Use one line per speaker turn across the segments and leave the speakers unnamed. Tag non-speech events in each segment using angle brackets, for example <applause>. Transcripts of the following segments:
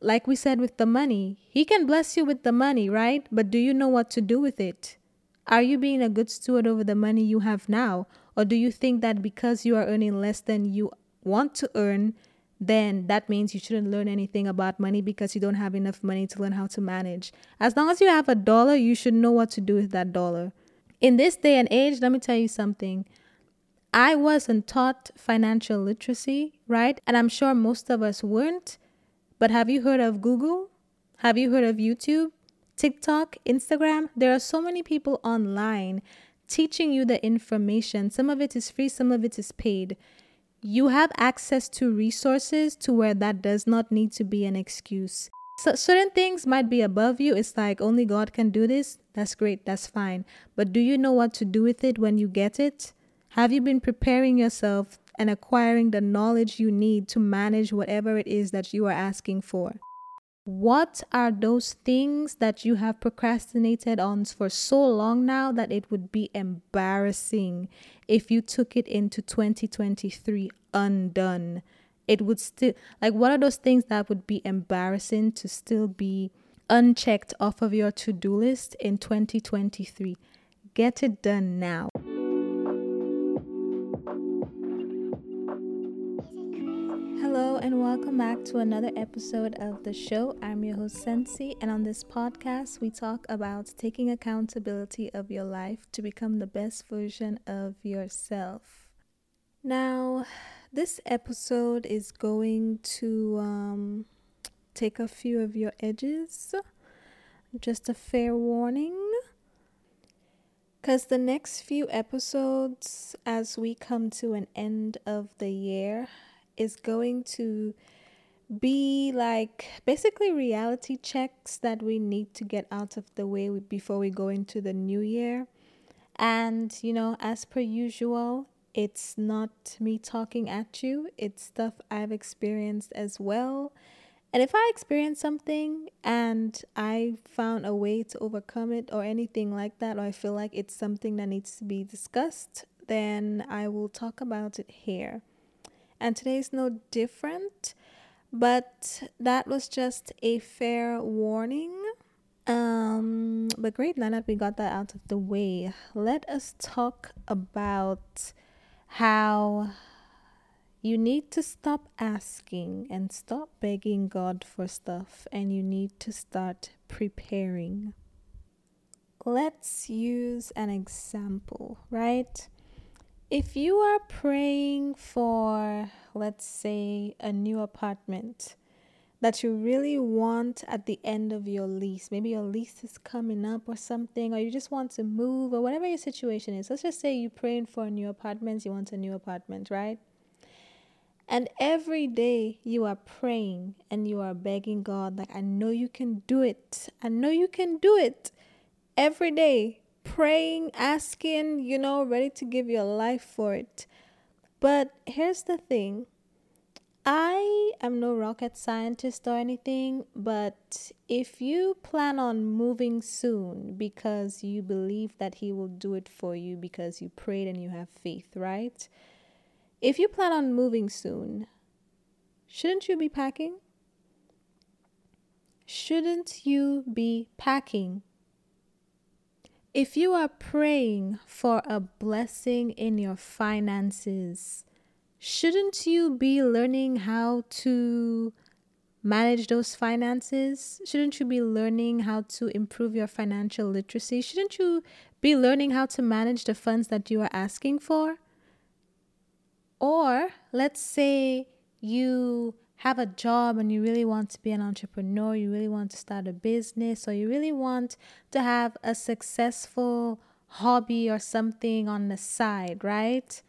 Like we said with the money, He can bless you with the money, right? But do you know what to do with it? Are you being a good steward over the money you have now? Or do you think that because you are earning less than you want to earn, then that means you shouldn't learn anything about money because you don't have enough money to learn how to manage. As long as you have a dollar, you should know what to do with that dollar. In this day and age, let me tell you something. I wasn't taught financial literacy, right? And I'm sure most of us weren't. But have you heard of Google? Have you heard of YouTube, TikTok, Instagram? There are so many people online teaching you the information. Some of it is free, some of it is paid you have access to resources to where that does not need to be an excuse. So certain things might be above you. It's like only God can do this. That's great. That's fine. But do you know what to do with it when you get it? Have you been preparing yourself and acquiring the knowledge you need to manage whatever it is that you are asking for? What are those things that you have procrastinated on for so long now that it would be embarrassing if you took it into 2023 undone? It would still, like, what are those things that would be embarrassing to still be unchecked off of your to do list in 2023? Get it done now. Hello and welcome back to another episode of the show. I'm your host Sensi, and on this podcast, we talk about taking accountability of your life to become the best version of yourself. Now, this episode is going to um, take a few of your edges. Just a fair warning. Because the next few episodes, as we come to an end of the year, is going to be like basically reality checks that we need to get out of the way before we go into the new year. And, you know, as per usual, it's not me talking at you, it's stuff I've experienced as well. And if I experience something and I found a way to overcome it or anything like that, or I feel like it's something that needs to be discussed, then I will talk about it here and today is no different. But that was just a fair warning. Um, but great, now that we got that out of the way, let us talk about how you need to stop asking and stop begging God for stuff, and you need to start preparing. Let's use an example, right? If you are praying for, let's say, a new apartment that you really want at the end of your lease, maybe your lease is coming up or something, or you just want to move, or whatever your situation is, let's just say you're praying for a new apartment, you want a new apartment, right? And every day you are praying and you are begging God, like, I know you can do it. I know you can do it. Every day praying, asking, you know, ready to give your life for it. But here's the thing I am no rocket scientist or anything, but if you plan on moving soon because you believe that He will do it for you because you prayed and you have faith, right? If you plan on moving soon, shouldn't you be packing? Shouldn't you be packing? If you are praying for a blessing in your finances, shouldn't you be learning how to manage those finances? Shouldn't you be learning how to improve your financial literacy? Shouldn't you be learning how to manage the funds that you are asking for? Or let's say you have a job and you really want to be an entrepreneur, you really want to start a business, or you really want to have a successful hobby or something on the side, right?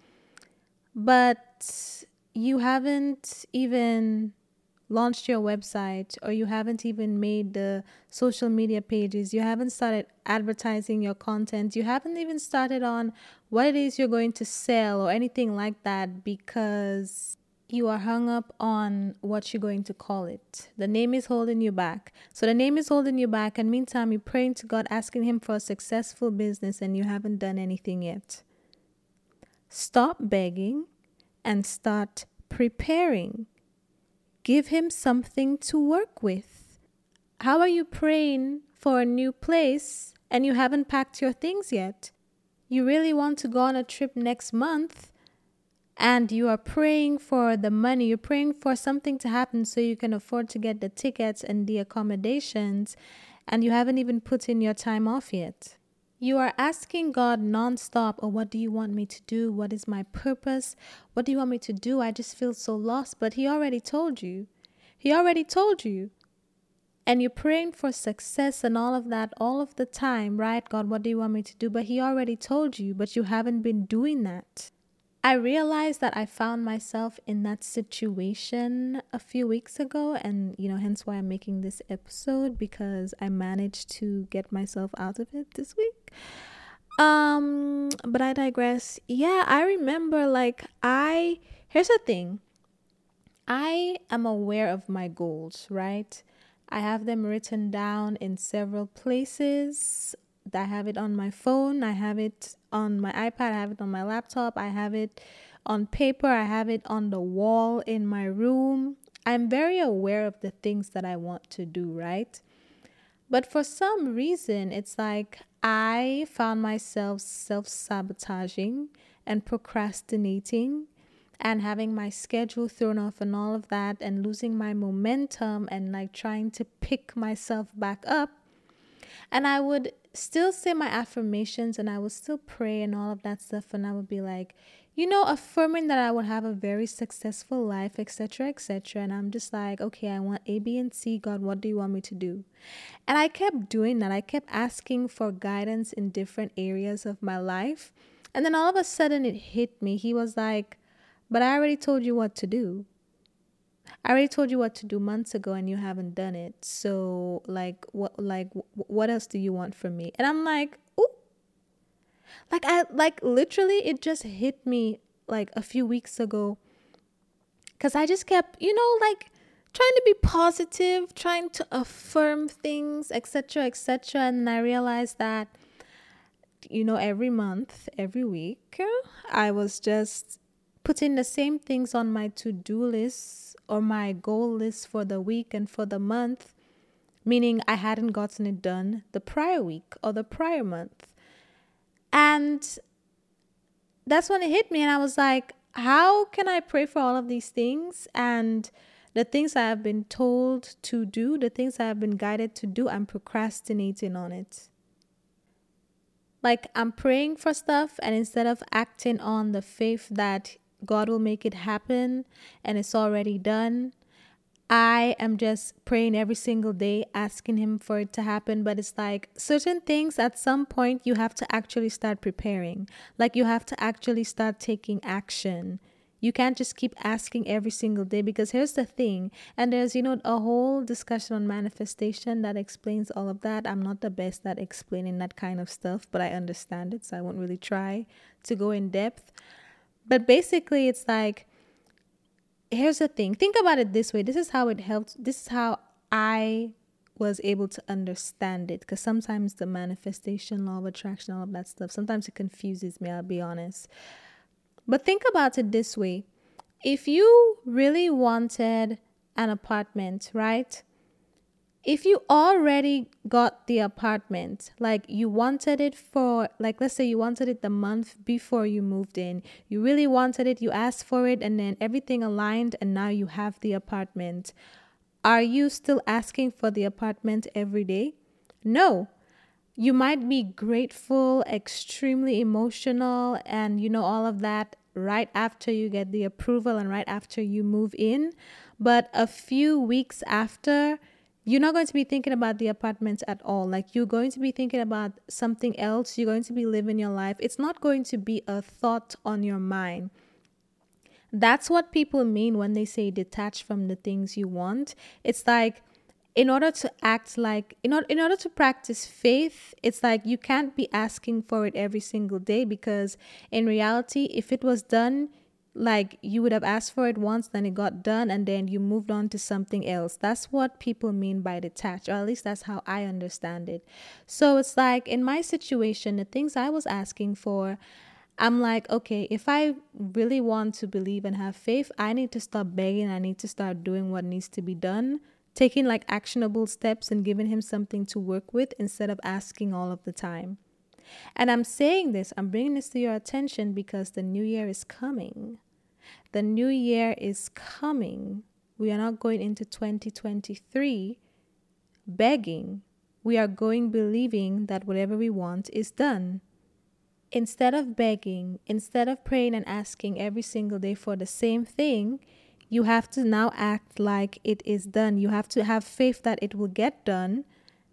But you haven't even launched your website or you haven't even made the social media pages, you haven't started advertising your content, you haven't even started on what it is you're going to sell or anything like that because you are hung up on what you're going to call it. The name is holding you back. So the name is holding you back, and meantime, you're praying to God, asking Him for a successful business, and you haven't done anything yet. Stop begging and start preparing. Give Him something to work with. How are you praying for a new place and you haven't packed your things yet? You really want to go on a trip next month and you are praying for the money, you're praying for something to happen so you can afford to get the tickets and the accommodations, and you haven't even put in your time off yet. You are asking God nonstop, oh, what do you want me to do? What is my purpose? What do you want me to do? I just feel so lost. But He already told you. He already told you. And you're praying for success and all of that all of the time, right? God, what do you want me to do? But He already told you, but you haven't been doing that. I realized that I found myself in that situation a few weeks ago, and you know, hence why I'm making this episode because I managed to get myself out of it this week. Um, but I digress. Yeah, I remember like I here's the thing I am aware of my goals, right? I have them written down in several places. I have it on my phone, I have it on my iPad, I have it on my laptop, I have it on paper, I have it on the wall in my room. I'm very aware of the things that I want to do, right? But for some reason, it's like I found myself self sabotaging and procrastinating and having my schedule thrown off and all of that and losing my momentum and like trying to pick myself back up. And I would still say my affirmations and I would still pray and all of that stuff. And I would be like, you know, affirming that I would have a very successful life, etc., etc. And I'm just like, okay, I want A, B, and C. God, what do you want me to do? And I kept doing that. I kept asking for guidance in different areas of my life. And then all of a sudden it hit me. He was like, but I already told you what to do. I already told you what to do months ago and you haven't done it. So like what like what else do you want from me? And I'm like, "Ooh." Like I like literally it just hit me like a few weeks ago cuz I just kept, you know, like trying to be positive, trying to affirm things, etc., etc. And I realized that you know, every month, every week, I was just putting the same things on my to-do list or my goal list for the week and for the month, meaning I hadn't gotten it done the prior week or the prior month. And that's when it hit me, and I was like, how can I pray for all of these things? And the things I have been told to do, the things I have been guided to do, I'm procrastinating on it. Like I'm praying for stuff, and instead of acting on the faith that God will make it happen and it's already done. I am just praying every single day, asking Him for it to happen. But it's like certain things at some point you have to actually start preparing. Like you have to actually start taking action. You can't just keep asking every single day because here's the thing. And there's, you know, a whole discussion on manifestation that explains all of that. I'm not the best at explaining that kind of stuff, but I understand it. So I won't really try to go in depth. But basically, it's like, here's the thing think about it this way. This is how it helped. This is how I was able to understand it because sometimes the manifestation, law of attraction, all of that stuff, sometimes it confuses me, I'll be honest. But think about it this way if you really wanted an apartment, right? If you already got the apartment, like you wanted it for, like, let's say you wanted it the month before you moved in, you really wanted it, you asked for it, and then everything aligned, and now you have the apartment. Are you still asking for the apartment every day? No. You might be grateful, extremely emotional, and you know, all of that right after you get the approval and right after you move in. But a few weeks after, you're not going to be thinking about the apartments at all. Like you're going to be thinking about something else. You're going to be living your life. It's not going to be a thought on your mind. That's what people mean when they say detach from the things you want. It's like in order to act like in order, in order to practice faith it's like you can't be asking for it every single day because in reality if it was done like you would have asked for it once then it got done and then you moved on to something else. That's what people mean by detached or at least that's how i understand it. So it's like in my situation the things i was asking for i'm like okay if i really want to believe and have faith i need to stop begging. I need to start doing what needs to be done taking like actionable steps and giving him something to work with instead of asking all of the time and I'm saying this, I'm bringing this to your attention because the new year is coming. The new year is coming. We are not going into 2023 begging. We are going believing that whatever we want is done. Instead of begging, instead of praying and asking every single day for the same thing, you have to now act like it is done. You have to have faith that it will get done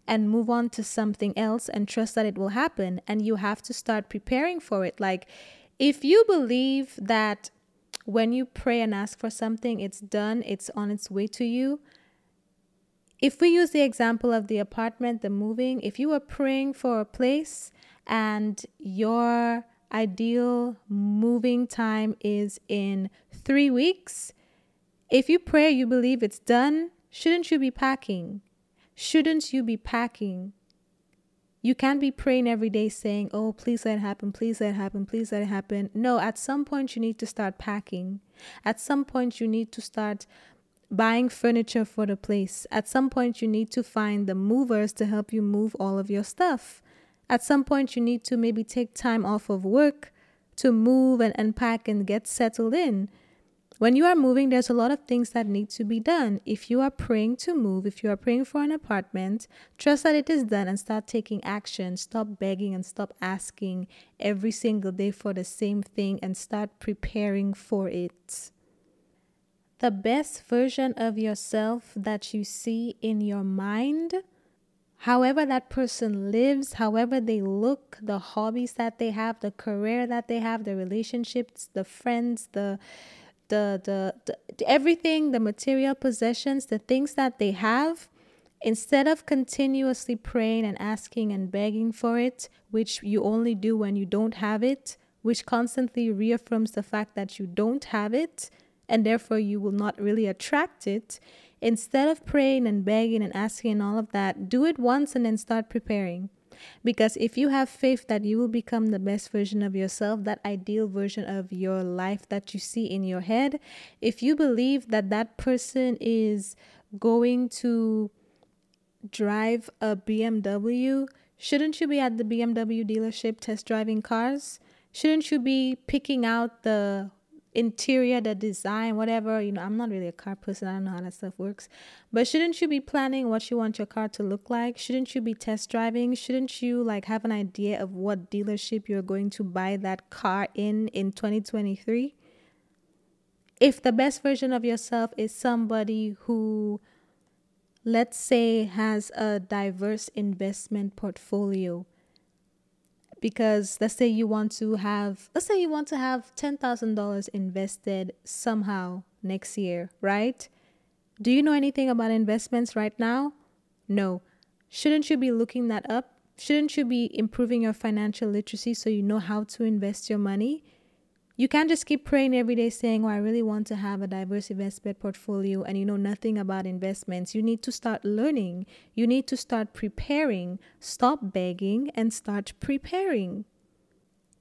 and move on to something else and trust that it will happen. And you have to start preparing for it. Like, if you believe that when you pray and ask for something, it's done, it's on its way to you. If we use the example of the apartment, the moving, if you were praying for a place and your ideal moving time is in three weeks, if you pray, you believe it's done, shouldn't you be packing? Shouldn't you be packing? You can't be praying every day saying, Oh, please let it happen, please let it happen, please let it happen. No, at some point you need to start packing. At some point you need to start buying furniture for the place. At some point you need to find the movers to help you move all of your stuff. At some point you need to maybe take time off of work to move and unpack and get settled in. When you are moving, there's a lot of things that need to be done. If you are praying to move, if you are praying for an apartment, trust that it is done and start taking action. Stop begging and stop asking every single day for the same thing and start preparing for it. The best version of yourself that you see in your mind however that person lives, however they look, the hobbies that they have, the career that they have, the relationships, the friends, the the, the, the everything, the material possessions, the things that they have, instead of continuously praying and asking and begging for it, which you only do when you don't have it, which constantly reaffirms the fact that you don't have it, and therefore you will not really attract it. Instead of praying and begging and asking and all of that, do it once and then start preparing. Because if you have faith that you will become the best version of yourself, that ideal version of your life that you see in your head, if you believe that that person is going to drive a BMW, shouldn't you be at the BMW dealership test driving cars? Shouldn't you be picking out the interior, the design, whatever. You know, I'm not really a car person. I don't know how that stuff works. But shouldn't you be planning what you want your car to look like? Shouldn't you be test driving? Shouldn't you like have an idea of what dealership you're going to buy that car in in 2023? If the best version of yourself is somebody who let's say has a diverse investment portfolio, because let's say you want to have let's say you want to have $10,000 invested somehow next year, right? Do you know anything about investments right now? No. Shouldn't you be looking that up? Shouldn't you be improving your financial literacy so you know how to invest your money? You can't just keep praying every day saying, Oh, I really want to have a diverse investment portfolio and you know nothing about investments. You need to start learning. You need to start preparing. Stop begging and start preparing.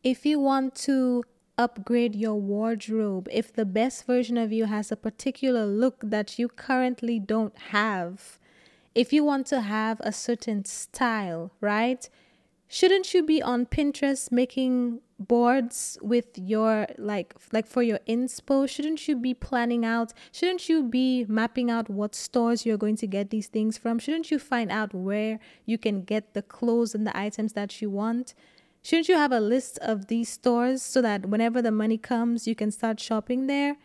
If you want to upgrade your wardrobe, if the best version of you has a particular look that you currently don't have, if you want to have a certain style, right? Shouldn't you be on Pinterest making boards with your like like for your inspo shouldn't you be planning out shouldn't you be mapping out what stores you're going to get these things from? Shouldn't you find out where you can get the clothes and the items that you want? Shouldn't you have a list of these stores so that whenever the money comes you can start shopping there?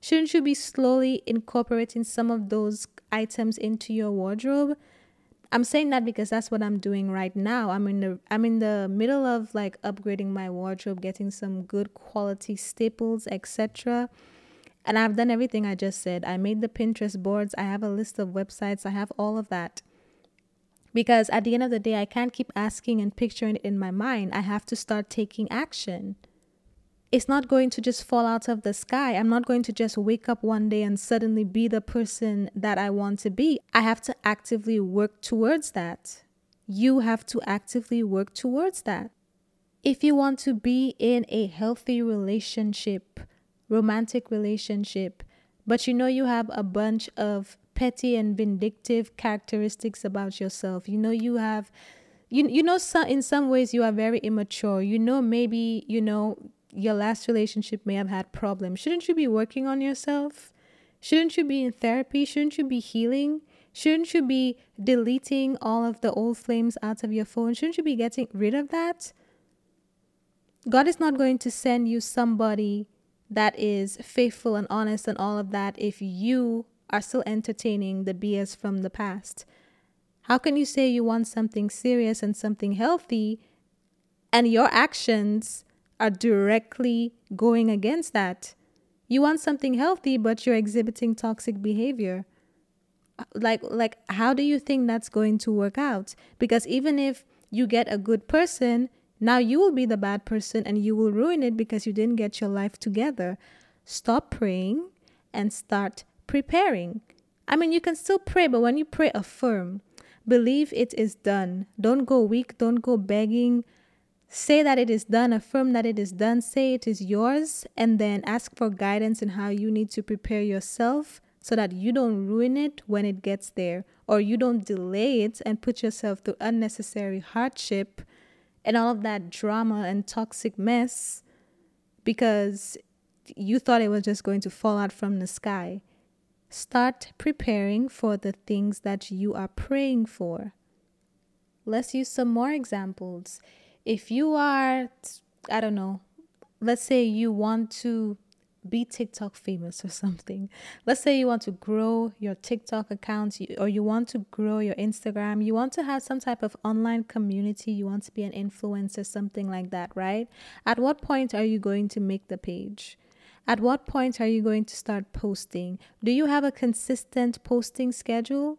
Shouldn't you be slowly incorporating some of those items into your wardrobe I'm saying that because that's what I'm doing right now. I'm in the I'm in the middle of like upgrading my wardrobe, getting some good quality staples, etc. And I've done everything I just said. I made the Pinterest boards, I have a list of websites, I have all of that. Because at the end of the day, I can't keep asking and picturing it in my mind. I have to start taking action. It's not going to just fall out of the sky. I'm not going to just wake up one day and suddenly be the person that I want to be. I have to actively work towards that. You have to actively work towards that. If you want to be in a healthy relationship, romantic relationship, but you know you have a bunch of petty and vindictive characteristics about yourself. You know you have you you know some in some ways you are very immature. You know maybe, you know, your last relationship may have had problems. Shouldn't you be working on yourself? Shouldn't you be in therapy? Shouldn't you be healing? Shouldn't you be deleting all of the old flames out of your phone? Shouldn't you be getting rid of that? God is not going to send you somebody that is faithful and honest and all of that if you are still entertaining the BS from the past. How can you say you want something serious and something healthy and your actions are directly going against that? You want something healthy but you're exhibiting toxic behavior. Uh, like like how do you think that's going to work out? Because even if you get a good person, now you will be the bad person and you will ruin it because you didn't get your life together. Stop praying and start preparing. I mean, you can still pray, but when you pray, affirm. Believe it is done. Don't go weak. Don't go begging. Say that it is done. Affirm that it is done. Say it is yours. And then ask for guidance in how you need to prepare yourself so that you don't ruin it when it gets there or you don't delay it and put yourself through unnecessary hardship and all of that drama and toxic mess because you thought it was just going to fall out from the sky. Start preparing for the things that you are praying for. Let's use some more examples. If you are, I don't know, let's say you want to be TikTok famous or <laughs> something. Let's say you want to grow your TikTok account or you want to grow your Instagram. You want to have some type of online community. You want to be an influencer, something like that, right? At what point are you going to make the page? At what point are you going to start posting? Do you have a consistent posting schedule?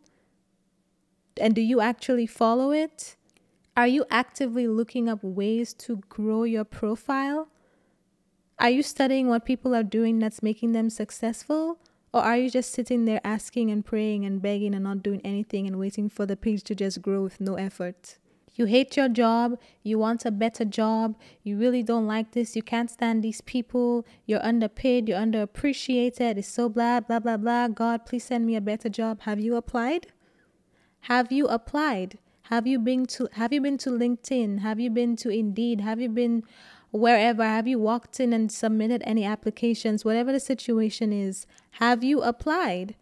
And do you actually follow it? Are you actively looking up ways to grow your profile? Are you studying what people are doing that's making them successful? Or are you just sitting there asking and praying and begging and not doing anything and waiting for the page to just grow with no effort? You hate your job, you want a better job, you really don't like this, you can't stand these people, you're underpaid, you're underappreciated, it's so blah, blah, blah, blah. God, please send me a better job. Have you applied? Have you applied? Have you been to have you been to LinkedIn? Have you been to Indeed? Have you been wherever? Have you walked in and submitted any applications? Whatever the situation is, have you applied?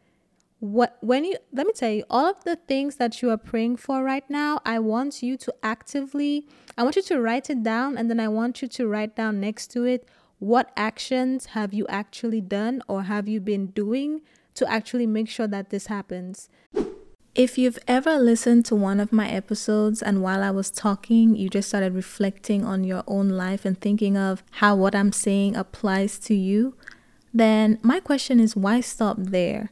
what when you let me tell you all of the things that you are praying for right now i want you to actively i want you to write it down and then i want you to write down next to it what actions have you actually done or have you been doing to actually make sure that this happens if you've ever listened to one of my episodes and while I was talking, you just started reflecting on your own life and thinking of how what I'm saying applies to you, then my question is why stop there?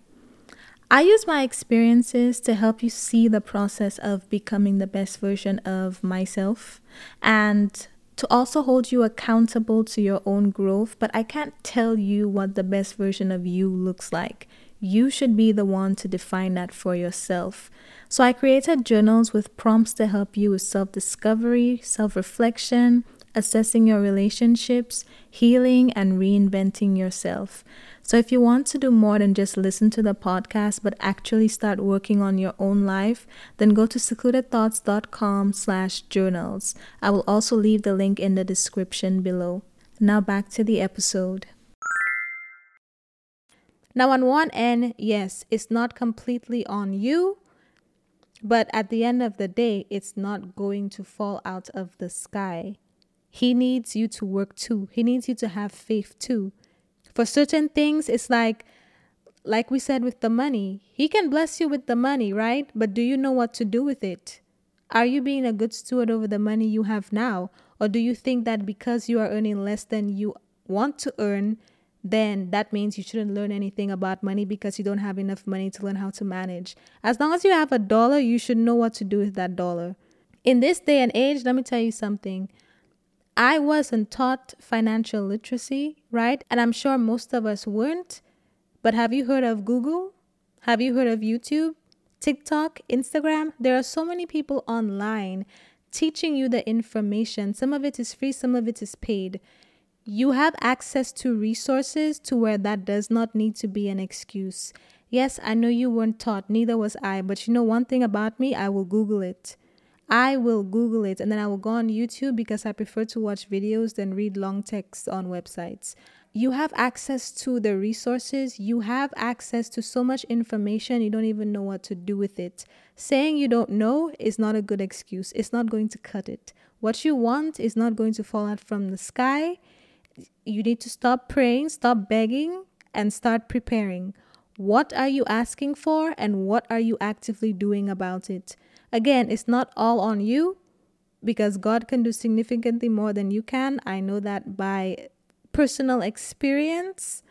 I use my experiences to help you see the process of becoming the best version of myself and to also hold you accountable to your own growth. But I can't tell you what the best version of you looks like. You should be the one to define that for yourself. So I created journals with prompts to help you with self discovery, self reflection, assessing your relationships, healing, and reinventing yourself. So if you want to do more than just listen to the podcast, but actually start working on your own life, then go to secludedthoughts.com slash journals. I will also leave the link in the description below. Now back to the episode. Now, on one end, yes, it's not completely on you, but at the end of the day, it's not going to fall out of the sky. He needs you to work too, He needs you to have faith too. For certain things, it's like, like we said with the money, He can bless you with the money, right? But do you know what to do with it? Are you being a good steward over the money you have now? Or do you think that because you are earning less than you want to earn, then that means you shouldn't learn anything about money because you don't have enough money to learn how to manage. As long as you have a dollar, you should know what to do with that dollar. In this day and age, let me tell you something. I wasn't taught financial literacy, right? And I'm sure most of us weren't. But have you heard of Google? Have you heard of YouTube, TikTok, Instagram? There are so many people online teaching you the information. Some of it is free, some of it is paid you have access to resources to where that does not need to be an excuse. Yes, I know you weren't taught, neither was I, but you know one thing about me, I will Google it. I will Google it and then I will go on YouTube because I prefer to watch videos than read long texts on websites. You have access to the resources, you have access to so much information, you don't even know what to do with it. Saying you don't know is not a good excuse, it's not going to cut it. What you want is not going to fall out from the sky you need to stop praying, stop begging, and start preparing. What are you asking for, and what are you actively doing about it? Again, it's not all on you because God can do significantly more than you can. I know that by personal experience.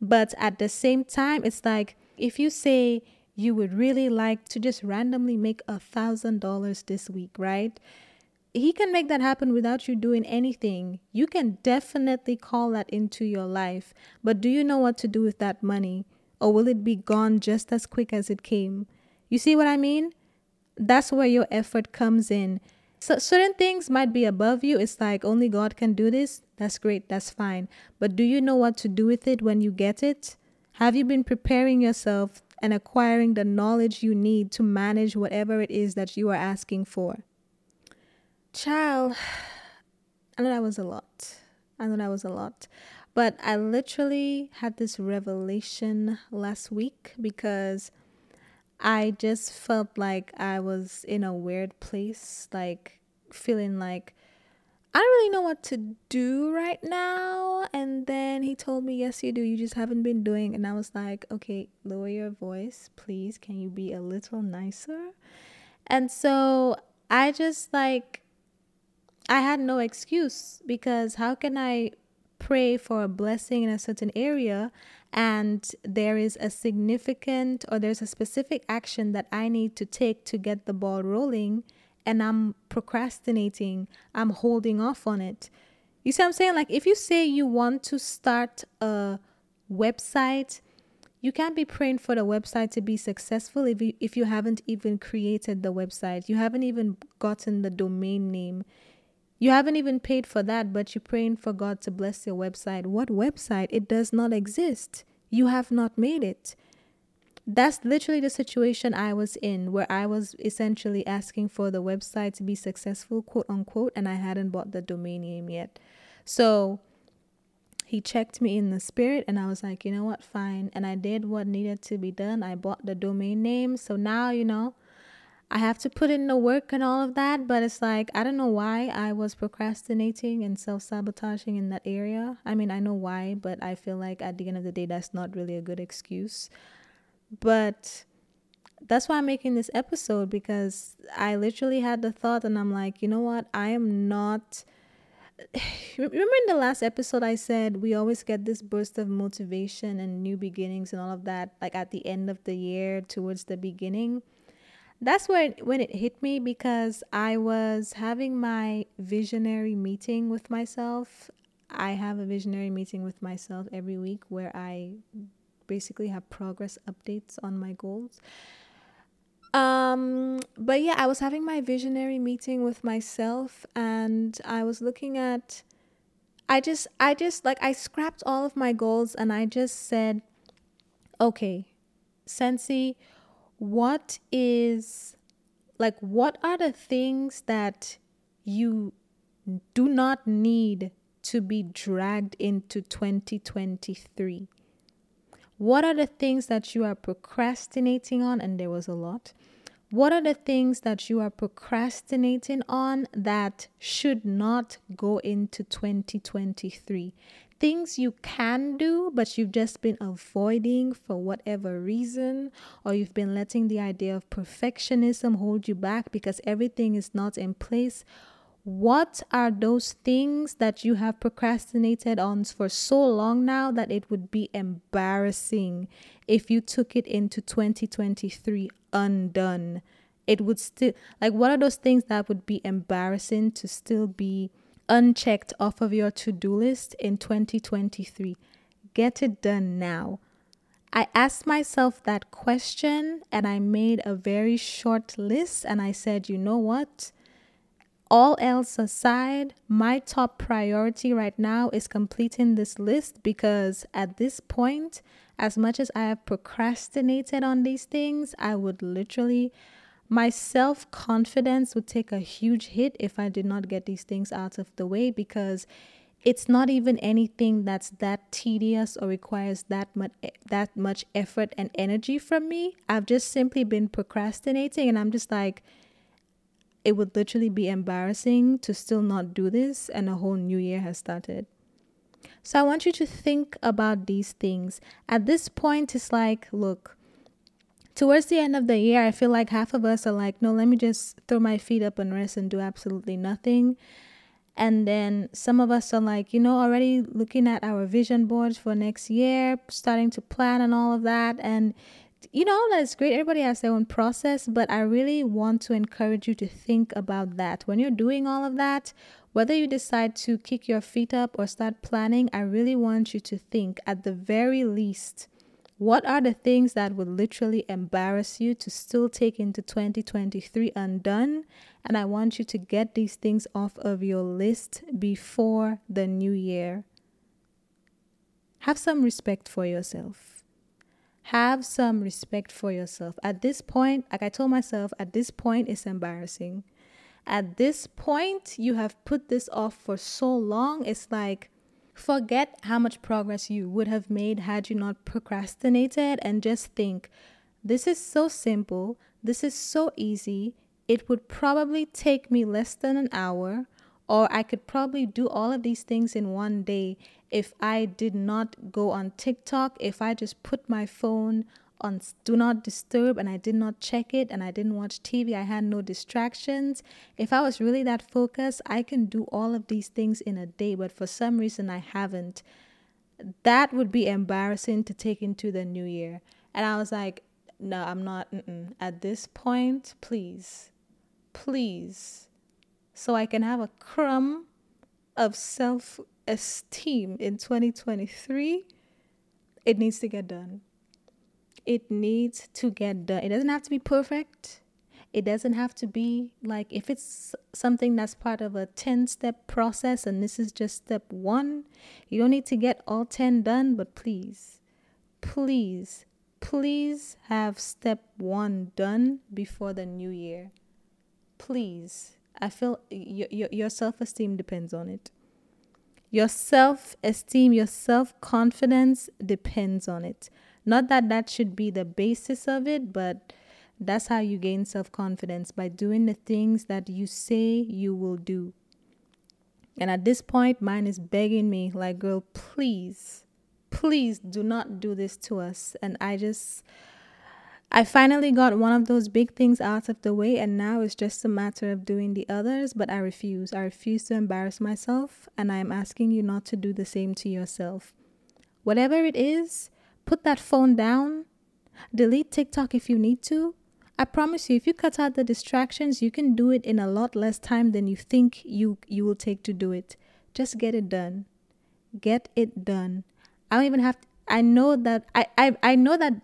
But at the same time, it's like if you say you would really like to just randomly make a thousand dollars this week, right? He can make that happen without you doing anything. You can definitely call that into your life. But do you know what to do with that money? Or will it be gone just as quick as it came? You see what I mean? That's where your effort comes in. So certain things might be above you. It's like only God can do this. That's great. That's fine. But do you know what to do with it when you get it? Have you been preparing yourself and acquiring the knowledge you need to manage whatever it is that you are asking for? Child, I know that was a lot. I know that was a lot. But I literally had this revelation last week because I just felt like I was in a weird place, like feeling like I don't really know what to do right now. And then he told me, Yes, you do. You just haven't been doing. And I was like, Okay, lower your voice, please. Can you be a little nicer? And so I just like I had no excuse because how can I pray for a blessing in a certain area and there is a significant or there's a specific action that I need to take to get the ball rolling and I'm procrastinating, I'm holding off on it. You see what I'm saying? Like if you say you want to start a website, you can't be praying for the website to be successful if you if you haven't even created the website. You haven't even gotten the domain name. You haven't even paid for that, but you're praying for God to bless your website. What website? It does not exist. You have not made it. That's literally the situation I was in, where I was essentially asking for the website to be successful, quote unquote, and I hadn't bought the domain name yet. So he checked me in the spirit, and I was like, you know what, fine. And I did what needed to be done. I bought the domain name. So now, you know, I have to put in the work and all of that, but it's like I don't know why I was procrastinating and self sabotaging in that area. I mean, I know why, but I feel like at the end of the day, that's not really a good excuse. But that's why I'm making this episode because I literally had the thought, and I'm like, you know what? I am not. <sighs> Remember in the last episode, I said we always get this burst of motivation and new beginnings and all of that, like at the end of the year towards the beginning that's when when it hit me because I was having my visionary meeting with myself. I have a visionary meeting with myself every week where I basically have progress updates on my goals. Um, but yeah, I was having my visionary meeting with myself and I was looking at I just I just like I scrapped all of my goals and I just said, okay, Sensi, what is like what are the things that you do not need to be dragged into 2023 what are the things that you are procrastinating on and there was a lot. What are the things that you are procrastinating on that should not go into 2023 things you can do, but you've just been avoiding for whatever reason, or you've been letting the idea of perfectionism hold you back because everything is not in place. What are those things that you have procrastinated on for so long now that it would be embarrassing if you took it into 2023 undone? It would still, like, what are those things that would be embarrassing to still be unchecked off of your to do list in 2023? Get it done now. I asked myself that question and I made a very short list and I said, you know what? all else aside, my top priority right now is completing this list because at this point, as much as I have procrastinated on these things, I would literally, my self confidence would take a huge hit if I did not get these things out of the way because it's not even anything that's that tedious or requires that much that much effort and energy from me. I've just simply been procrastinating and I'm just like it would literally be embarrassing to still not do this and a whole new year has started. So I want you to think about these things. At this point, it's like, look, towards the end of the year, I feel like half of us are like, no, let me just throw my feet up and rest and do absolutely nothing. And then some of us are like, you know, already looking at our vision boards for next year, starting to plan and all of that. And you know, that's great. Everybody has their own process, but I really want to encourage you to think about that. When you're doing all of that, whether you decide to kick your feet up or start planning, I really want you to think at the very least what are the things that would literally embarrass you to still take into 2023 undone? And I want you to get these things off of your list before the new year. Have some respect for yourself have some respect for yourself. At this point, like I told myself, at this point, it's embarrassing. At this point, you have put this off for so long. It's like, forget how much progress you would have made had you not procrastinated and just think, this is so simple. This is so easy. It would probably take me less than an hour, or I could probably do all of these things in one day if I did not go on TikTok, if I just put my phone on do not disturb and I did not check it and I didn't watch TV, I had no distractions. If I was really that focused, I can do all of these things in a day, but for some reason I haven't. That would be embarrassing to take into the new year. And I was like, no, I'm not. Mm-mm. At this point, please, please, so I can have a crumb of self esteem in 2023, it needs to get done. It needs to get done. It doesn't have to be perfect. It doesn't have to be like if it's something that's part of a 10 step process and this is just step one, you don't need to get all 10 done, but please, please, please have step one done before the new year. Please. I feel your, your, your self esteem depends on it. Your self esteem, your self confidence depends on it. Not that that should be the basis of it, but that's how you gain self confidence by doing the things that you say you will do. And at this point, mine is begging me, like, girl, please, please do not do this to us. And I just, I finally got one of those big things out of the way, and now it's just a matter of doing the others. But I refuse. I refuse to embarrass myself, and I am asking you not to do the same to yourself. Whatever it is, put that phone down, delete TikTok if you need to. I promise you, if you cut out the distractions, you can do it in a lot less time than you think you, you will take to do it. Just get it done. Get it done. I don't even have to, I know that I, I I know that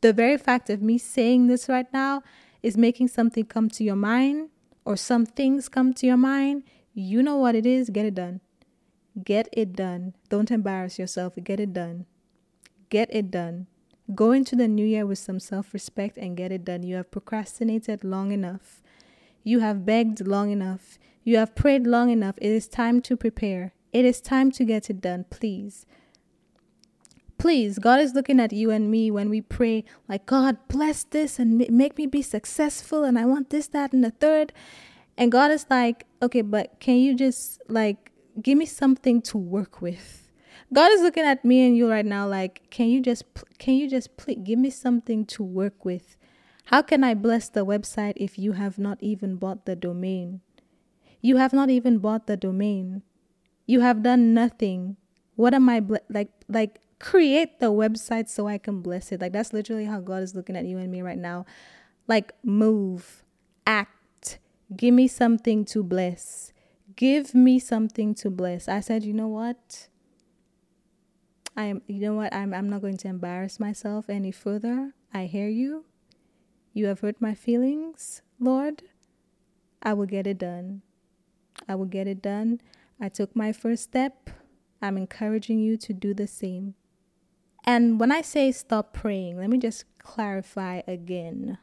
the very fact of me saying this right now is making something come to your mind or some things come to your mind. You know what it is, get it done. Get it done. Don't embarrass yourself. Get it done. Get it done. Go into the new year with some self respect and get it done. You have procrastinated long enough. You have begged long enough. You have prayed long enough. It is time to prepare. It is time to get it done, please. Please, God is looking at you and me when we pray, like, God, bless this and make me be successful, and I want this, that, and the third. And God is like, okay, but can you just, like, give me something to work with? God is looking at me and you right now, like, can you just, can you just please give me something to work with? How can I bless the website if you have not even bought the domain? You have not even bought the domain. You have done nothing. What am I ble- like like create the website so I can bless it. Like that's literally how God is looking at you and me right now. Like move, act, give me something to bless. Give me something to bless. I said, you know what? I am you know what? I'm I'm not going to embarrass myself any further. I hear you. You have hurt my feelings, Lord. I will get it done. I will get it done. I took my first step. I'm encouraging you to do the same. And when I say stop praying, let me just clarify again,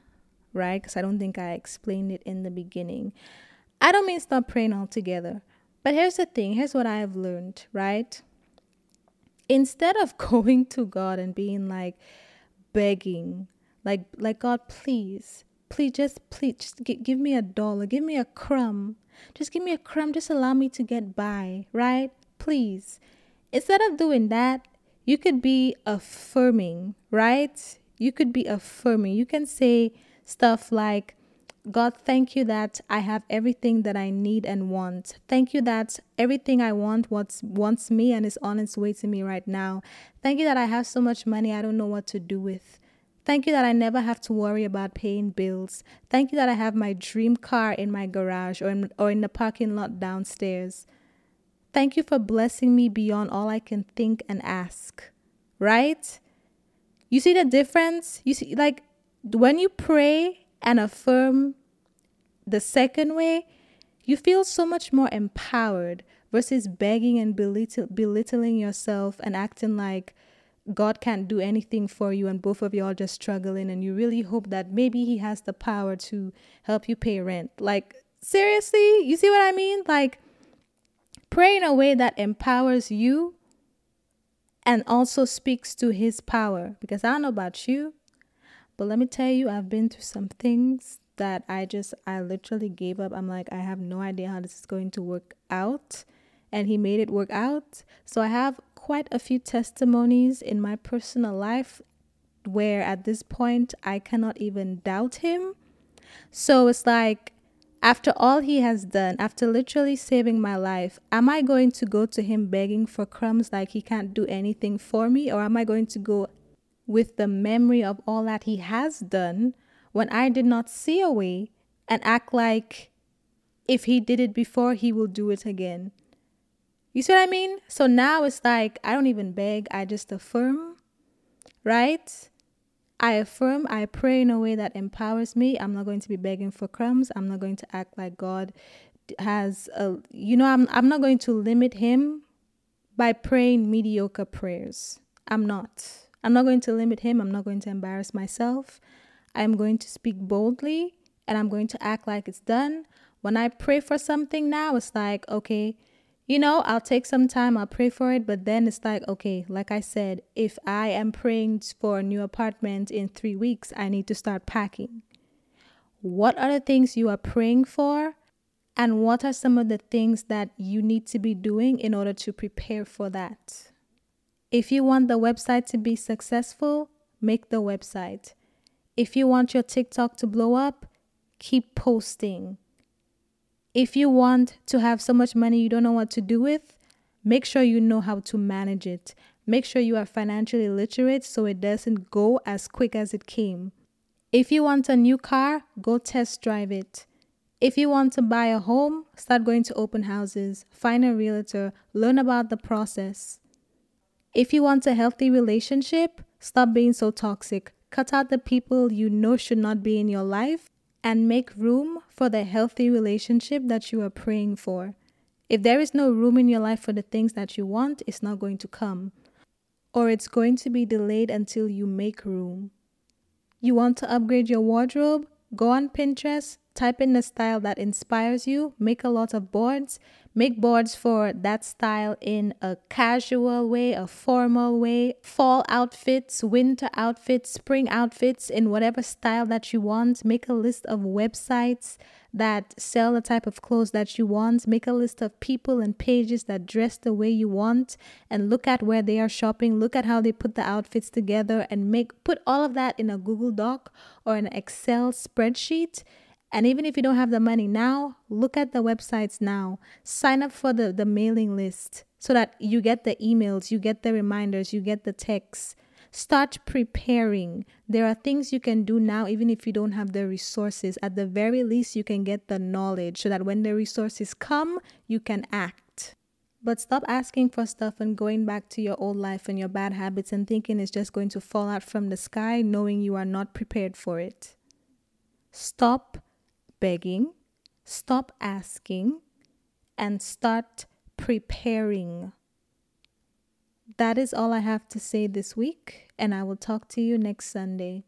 right? Because I don't think I explained it in the beginning. I don't mean stop praying altogether. But here's the thing here's what I have learned, right? Instead of <laughs> going to God and being like begging, like, like God, please, please, just please, just g- give me a dollar, give me a crumb, just give me a crumb, just allow me to get by, right? Please. Instead of doing that, you could be affirming, right? You could be affirming. You can say stuff like, God, thank you that I have everything that I need and want. Thank you that everything I want wants, me and is on its way to me right now. Thank you that I have so much money I don't know what to do with. Thank you that I never have to worry about paying bills. Thank you that I have my dream car in my garage or in, or in the parking lot downstairs. Thank you for blessing me beyond all I can think and ask. Right? You see the difference? You see, like, when you pray and affirm the second way, you feel so much more empowered versus begging and belittling yourself and acting like God can't do anything for you and both of you are just struggling and you really hope that maybe he has the power to help you pay rent. Like seriously, you see what I mean? Like Pray in a way that empowers you and also speaks to his power. Because I don't know about you, but let me tell you, I've been through some things that I just, I literally gave up. I'm like, I have no idea how this is going to work out. And he made it work out. So I have quite a few testimonies in my personal life where at this point I cannot even doubt him. So it's like, after all he has done, after literally saving my life, am I going to go to him begging for crumbs like he can't do anything for me? Or am I going to go with the memory of all that he has done when I did not see a way and act like if he did it before, he will do it again? You see what I mean? So now it's like I don't even beg, I just affirm, right? I affirm, I pray in a way that empowers me. I'm not going to be begging for crumbs. I'm not going to act like God has a you know, I'm I'm not going to limit him by praying mediocre prayers. I'm not. I'm not going to limit him. I'm not going to embarrass myself. I'm going to speak boldly and I'm going to act like it's done. When I pray for something now, it's like, okay, you know, I'll take some time, I'll pray for it, but then it's like, okay, like I said, if I am praying for a new apartment in three weeks, I need to start packing. What are the things you are praying for? And what are some of the things that you need to be doing in order to prepare for that? If you want the website to be successful, make the website. If you want your TikTok to blow up, keep posting if you want to have so much money you don't know what to do with, make sure you know how to manage it. Make sure you are financially literate so it doesn't go as quick as it came. If you want a new car, go test drive it. If you want to buy a home, start going to open houses, find a realtor, learn about the process. If you want a healthy relationship, stop being so toxic. Cut out the people you know should not be in your life and make room for the healthy relationship that you are praying for. If there is no room in your life for the things that you want, it's not going to come. Or it's going to be delayed until you make room. You want to upgrade your wardrobe? Go on Pinterest, type in the style that inspires you, make a lot of boards, make boards for that style in a casual way, a formal way, fall outfits, winter outfits, spring outfits in whatever style that you want. Make a list of websites that sell the type of clothes that you want. Make a list of people and pages that dress the way you want and look at where they are shopping. Look at how they put the outfits together and make put all of that in a Google Doc or an Excel spreadsheet And even if you don't have the money now, look at the websites now. Sign up for the, the mailing list so that you get the emails, you get the reminders, you get the texts. Start preparing. There are things you can do now, even if you don't have the resources. At the very least, you can get the knowledge so that when the resources come, you can act. But stop asking for stuff and going back to your old life and your bad habits and thinking it's just going to fall out from the sky, knowing you are not prepared for it. Stop begging, stop asking, and start preparing. That is all I have to say this week, and I will talk to you next Sunday.